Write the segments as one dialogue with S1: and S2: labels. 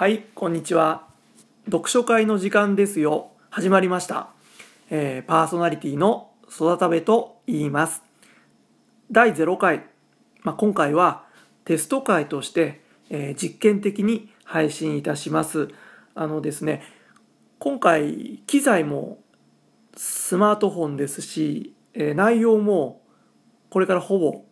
S1: はいこんにちは。読書会の時間ですよ。始まりました、えーパーソナリティの育たべと言います。第0回、まあ、今回はテスト会として、えー実験的に配信いたします。あのですね今回機材もスマートフォンですし、えー内容もこれからほぼ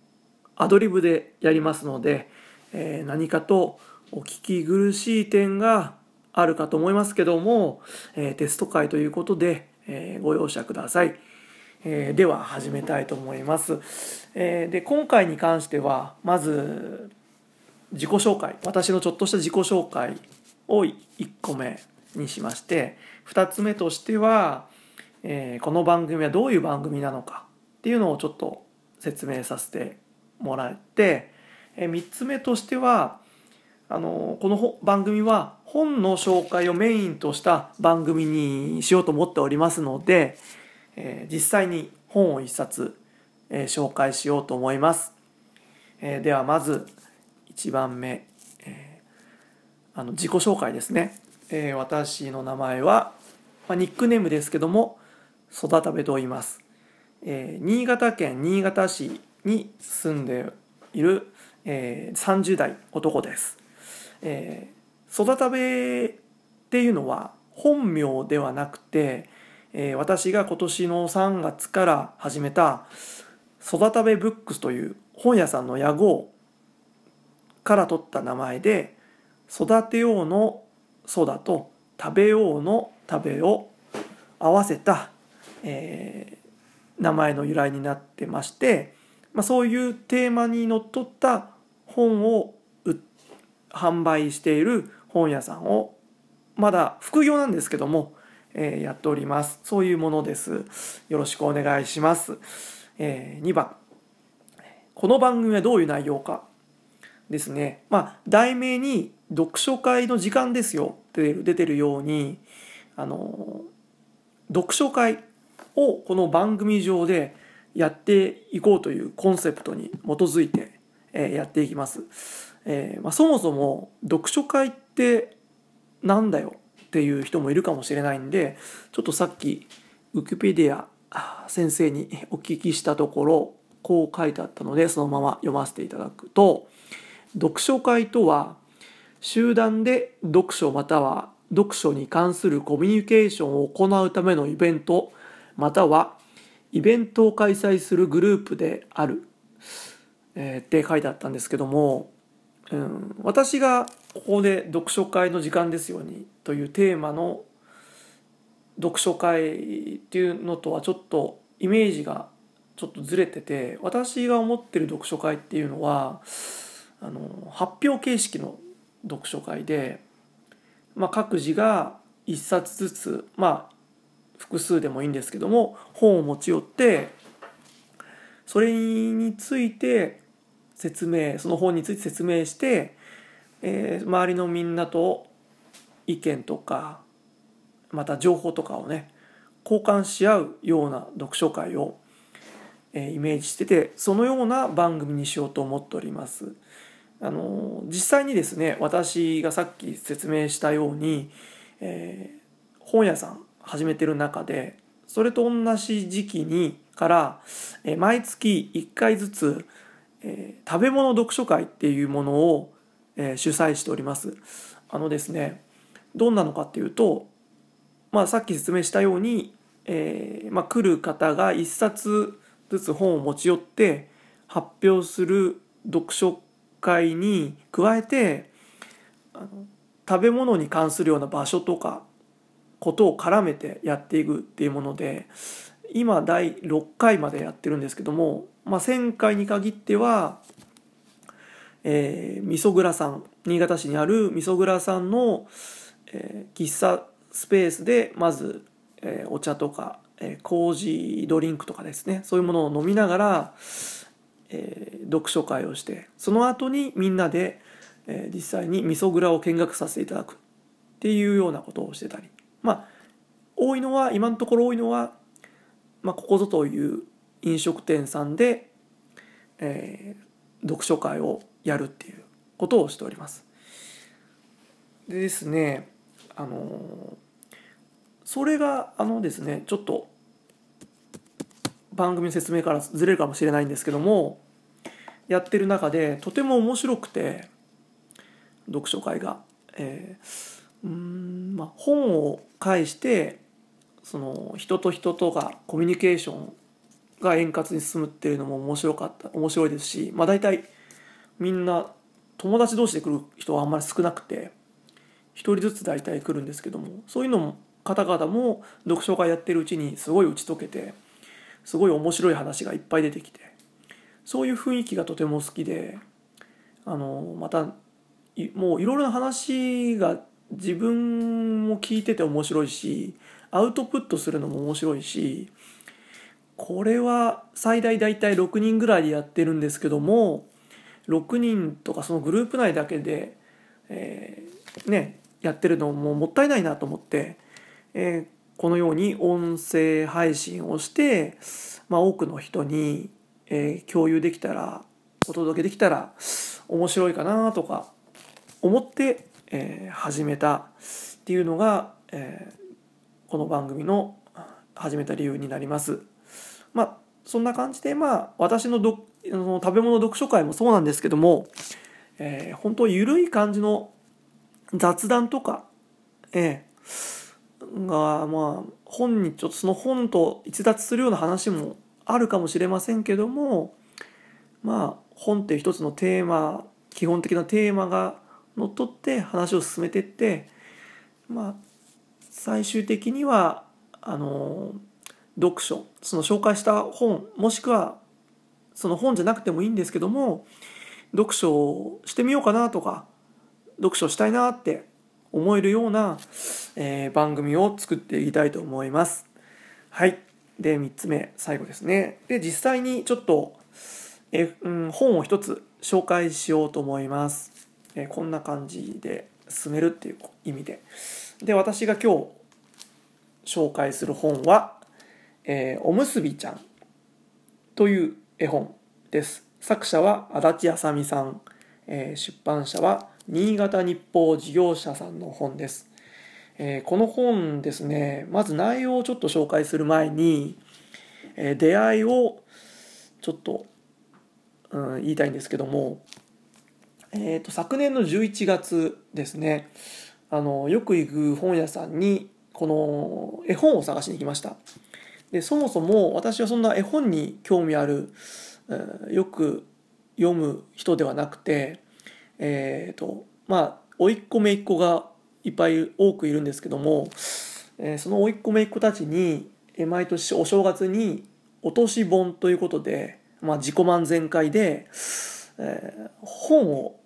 S1: アドリブでやりますので、え何かとお聞き苦しい点があるかと思いますけども、えーテスト会ということで、えーご容赦ください、えーでは始めたいと思います、えーで今回に関してはまず自己紹介。私のちょっとした自己紹介を1個目にしまして2つ目としては、えーこの番組はどういう番組なのかっていうのをちょっと説明させてもらって、え3つ目としてはあのこの番組は本の紹介をメインとした番組にしようと思っておりますので、えー実際に本を一冊、えー紹介しようと思います、えーではまず1番目、えあの自己紹介ですね、え私の名前は、まあ、ニックネームですけども育たべと言います、え新潟県新潟市に住んでいる、えー30代男です。えー、育たべっていうのは本名ではなくて、えー私が今年の3月から始めた育たべブックスという本屋さんの屋号から取った名前で育てようの育と食べようの食べを合わせた、えー名前の由来になってまして、まあ、そういうテーマにのっとった本を販売している本屋さんをまだ副業なんですけども、えーやっております。そういうものです。よろしくお願いします、え2番。この番組はどういう内容かですね。まあ題名に「読書会の時間ですよ」って出てるようにあの読書会をこの番組上でやっていこうというコンセプトに基づいて、えーやっていきます。えーまあ、そもそも読書会ってなんだよっていう人もいるかもしれないんでちょっとさっきウキペディア先生にお聞きしたところこう書いてあったのでそのまま読ませていただくと読書会とは集団で読書または読書に関するコミュニケーションを行うためのイベントまたはイベントを開催するグループである、えーって書いてあったんですけども、うん、私がここで「読書会の時間ですように」というテーマの読書会っていうのとはちょっとイメージがちょっとずれてて私が思ってる読書会っていうのはあの発表形式の読書会で、まあ、各自が一冊ずつまあ複数でもいいんですけども本を持ち寄ってそれについて説明その本について説明して、えー周りのみんなと意見とかまた情報とかをね交換し合うような読書会を、えーイメージしててそのような番組にしようと思っております。あの実際にですね私がさっき説明したように、えー本屋さん始めてる中でそれと同じ時期にから、えー毎月1回ずつ、えー食べ物読書会っていうものを、えー主催しております。あのですねどんなのかっていうと、まあ、さっき説明したように、えーまあ、来る方が1冊ずつ本を持ち寄って発表する読書会に加えてあの食べ物に関するような場所とかことを絡めてやっていくっていうもので今第6回までやってるんですけども、まあ、1000回に限っては、えー、味噌蔵さん新潟市にある味噌蔵さんの、えー喫茶スペースでまず、えーお茶とか、えー、麹ドリンクとかですねそういうものを飲みながら、えー読書会をしてその後にみんなで、えー実際に味噌蔵を見学させていただくっていうようなことをしてたり。まあ多いのは今のところ多いのは、まあ、ここぞという飲食店さんで、えー読書会をやるっていうことをしております。でですねあのそれがあのですねちょっと番組の説明からずれるかもしれないんですけどもやってる中でとても面白くて読書会が、えー、うんまあ本を介してその人と人とがコミュニケーションが円滑に進むっていうのも面白かった面白いですしまあ大体みんな友達同士で来る人はあんまり少なくて1人ずつ大体来るんですけどもそういうのも方々も読書会やってるうちにすごい打ち解けてすごい面白い話がいっぱい出てきてそういう雰囲気がとても好きであのまたもういろいろな話が自分も聞いてて面白いしアウトプットするのも面白いしこれは最大大体6人ぐらいでやってるんですけども6人とかそのグループ内だけで、えー、ねやってるのももったいないなと思って、えー、このように音声配信をして、まあ、多くの人に、えー、共有できたらお届けできたら面白いかなとか思って、えー、始めたっていうのが、えー、この番組の始めた理由になります。まあそんな感じでまあ私のどの食べ物読書会もそうなんですけども、えー、本当緩い感じの雑談とか、えー、がまあ本にちょっとその本と逸脱するような話もあるかもしれませんけどもまあ本って一つのテーマ基本的なテーマが乗っ取って話を進めてってまあ最終的にはあの読書その紹介した本もしくはその本じゃなくてもいいんですけども読書をしてみようかなとか読書したいなって思えるような、えー、番組を作っていきたいと思います。はい。で、3つ目、最後ですね。で、実際にちょっと、えうん、本を一つ紹介しようと思います。えー、こんな感じで進めるっていう意味で。で、私が今日紹介する本は、えー、おむすびちゃんという絵本です。作者は足立あさみさん、えー、出版社は新潟日報事業者さんの本です。えー、この本ですね、まず内容をちょっと紹介する前に、え、出会いをちょっと、うん、言いたいんですけども、えーと、昨年の11月ですねあのよく行く本屋さんにこの絵本を探しに行きましたでそもそも私はそんな絵本に興味ある、よく読む人ではなくてえっ、ー、とまあ甥っ子姪っ子がいっぱい多くいるんですけども、えー、その甥っ子姪っ子たちに、え毎年お正月にお年本ということで、まあ、自己満全会で、えー、本を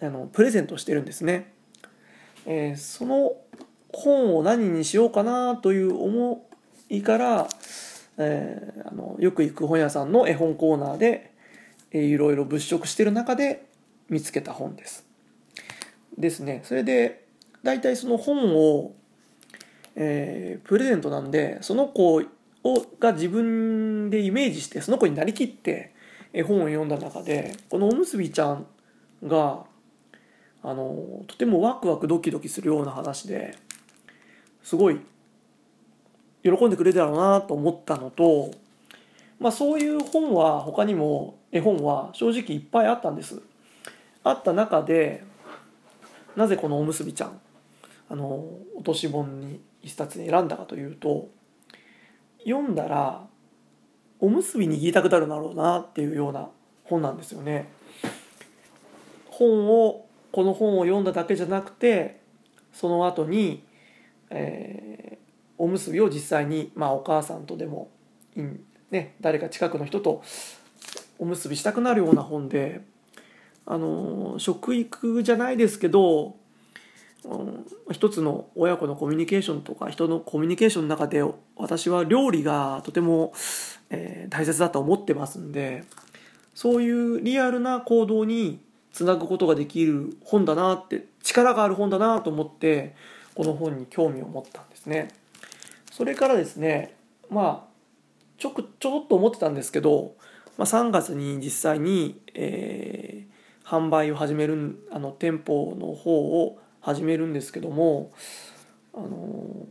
S1: あのプレゼントしてるんですね。えー、その本を何にしようかなという思いから、えー、あのよく行く本屋さんの絵本コーナーで、えー、いろいろ物色してる中で見つけた本です。ですね。それで大体その本を、えー、プレゼントなんでその子をが自分でイメージしてその子になりきって絵本を読んだ中でこのおむすびちゃんがあのとてもワクワクドキドキするような話ですごい喜んでくれるだろうなと思ったのと、まあ、そういう本は他にも絵本は正直いっぱいあったんです。あった中でなぜこのおむすびちゃんあの落とし本に一冊に選んだかというと読んだらおむすび握りたくなるだろうなっていうような本なんですよね。本をこの本を読んだだけじゃなくてその後に、えー、おむすびを実際に、まあ、お母さんとでもいね、誰か近くの人とおむすびしたくなるような本であの食育じゃないですけど、うん、一つの親子のコミュニケーションとか人のコミュニケーションの中で私は料理がとても、えー、大切だと思ってますんでそういうリアルな行動につなぐことができる本だなって力がある本だなと思ってこの本に興味を持ったんですね。それからですねまあちょくちょっと思ってたんですけど、まあ、3月に実際に、えー、販売を始めるあの店舗の方を始めるんですけどもあの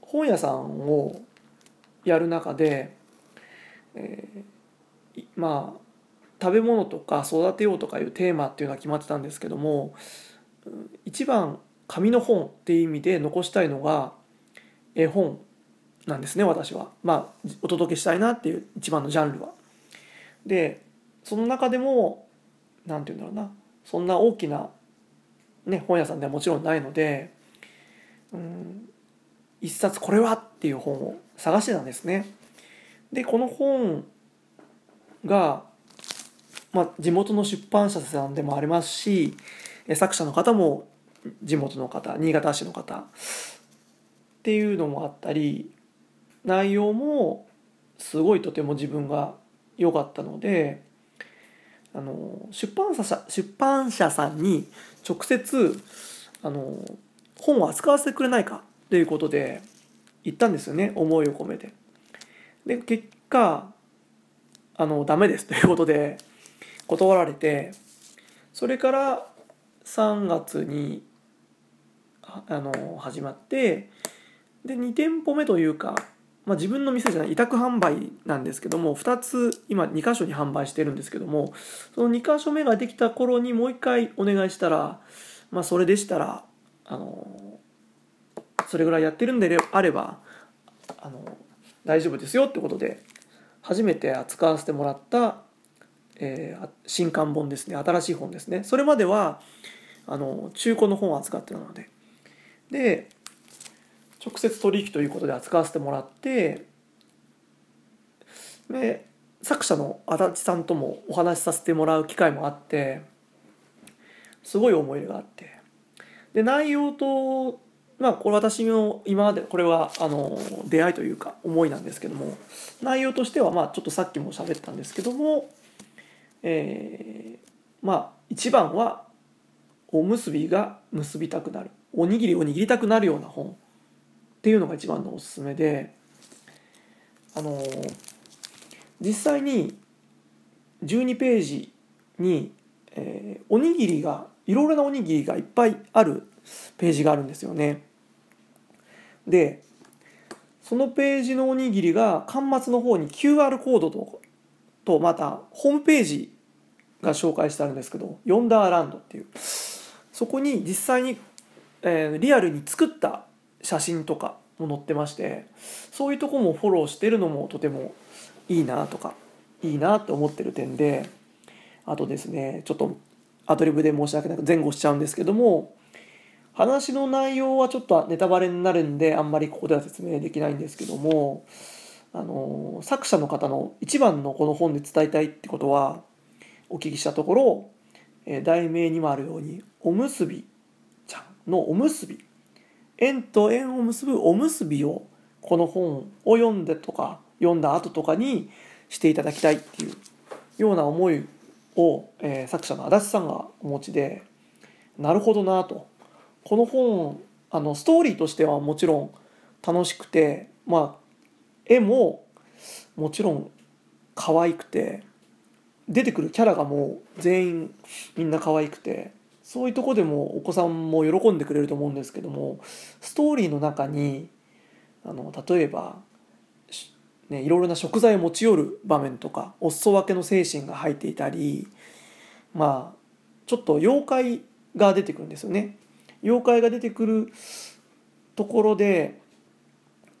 S1: 本屋さんをやる中で、えー、まあ食べ物とか育てようとかいうテーマっていうのは決まってたんですけども一番紙の本っていう意味で残したいのが絵本なんですね私はまあお届けしたいなっていう一番のジャンルは。でその中でも何て言うんだろうなそんな大きな、ね、本屋さんではもちろんないので、うん、一冊これはっていう本を探してたんですね。でこの本が、まあ、地元の出版社さんでもありますし作者の方も地元の方新潟市の方っていうのもあったり内容もすごいとても自分が良かったのであの出版社出版社さんに直接あの本を扱わせてくれないかということで言ったんですよね思いを込めて。で結果あのダメです ということで断られてそれから3月にあの始まってで2店舗目というか、まあ、自分の店じゃない委託販売なんですけども2つ今2箇所に販売してるんですけどもその2箇所目ができた頃にもう一回お願いしたら、まあ、それでしたらあのそれぐらいやってるんであればあの大丈夫ですよってことで初めて扱わせてもらった、えー、新刊本ですね新しい本ですね。それまではあの中古の本を扱ってたので。で直接取引ということで扱わせてもらってで作者の足立さんともお話しさせてもらう機会もあってすごい思い入れがあって。で内容とまあこれ私の今までこれはあの出会いというか思いなんですけども内容としてはまあちょっとさっきも喋ったんですけどもえー、まあ一番はおむすびが結びたくなる。おにぎりを握りたくなるような本。っていうのが一番のおすすめであの実際に12ページに、えー、おにぎりがいろいろなおにぎりがいっぱいあるページがあるんですよね。でそのページのおにぎりが端末の方に QR コードととまたホームページが紹介してあるんですけど「ヨンダーランド」っていうそこに実際に、えー、リアルに作った写真とかも載ってましてそういうとこもフォローしてるのもとてもいいなとかいいなって思ってる点であとですねちょっとアドリブで申し訳なく前後しちゃうんですけども話の内容はちょっとネタバレになるんであんまりここでは説明できないんですけどもあの作者の方の一番のこの本で伝えたいってことはお聞きしたところえ題名にもあるようにおむすびちゃんのおむすび。縁と縁を結ぶおむすびをこの本を読んでとか読んだ後とかにしていただきたいっていうような思いを、えー、作者の足立さんがお持ちでなるほどなと。この本あのストーリーとしてはもちろん楽しくてまあ絵ももちろん可愛くて出てくるキャラがもう全員みんな可愛くてそういうとこでもお子さんも喜んでくれると思うんですけどもストーリーの中にあの例えば、ね、いろいろな食材を持ち寄る場面とかお裾分けの精神が入っていたりまあちょっと妖怪が出てくるんですよね。妖怪が出てくるところで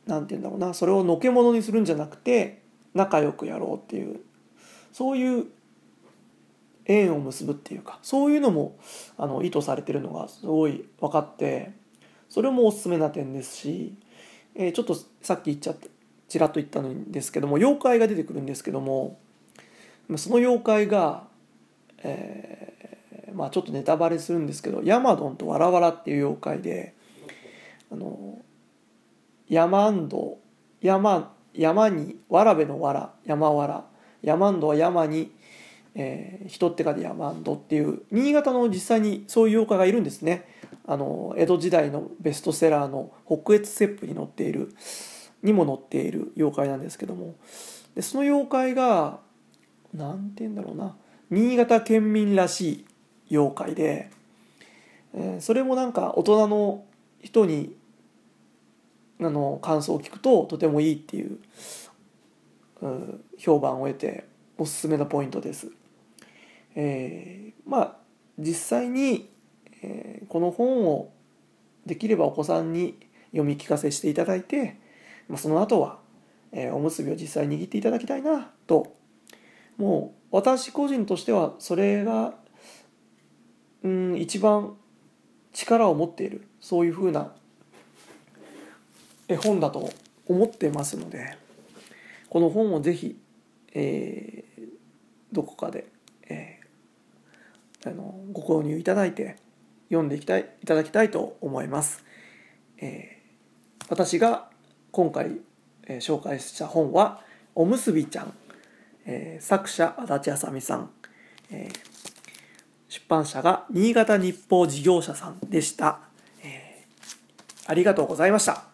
S1: 何て言うんだろうなそれをのけものにするんじゃなくて仲良くやろうっていうそういう縁を結ぶっていうかそういうのもあの意図されてるのがすごい分かってそれもおすすめな点ですし、えー、ちょっとさっき言っちゃってちらっと言ったんですけども妖怪が出てくるんですけどもその妖怪が、えー、まあちょっとネタバレするんですけどヤマドンとワラワラっていう妖怪であの山安堵山山にわらべのわら山わら山んどは山にえー、人ってかで山んどっていう新潟の実際にそういう妖怪がいるんですね。あの江戸時代のベストセラーの「北越切符」に載っているにも載っている妖怪なんですけども。でその妖怪が何て言うんだろうな。新潟県民らしい妖怪でえーそれもなんか大人の人にあの感想を聞くととてもいいっていう、うん評判を得ておすすめのポイントです。えーまあ実際に、えーこの本をできればお子さんに読み聞かせしていただいて、まあ、その後は、えーおむすびを実際に握っていただきたいなと。もう私個人としてはそれがうん一番力を持っているそういうふうな絵本だと思ってますのでこの本をぜひ、えーどこかで、えーあのご購入いただいて読んでいきたいいただきたいと思います。えー私が今回、えー紹介した本は「おむすびちゃん」えー作者足立あさみさん、えー出版社が新潟日報事業者さんでした、えーありがとうございました。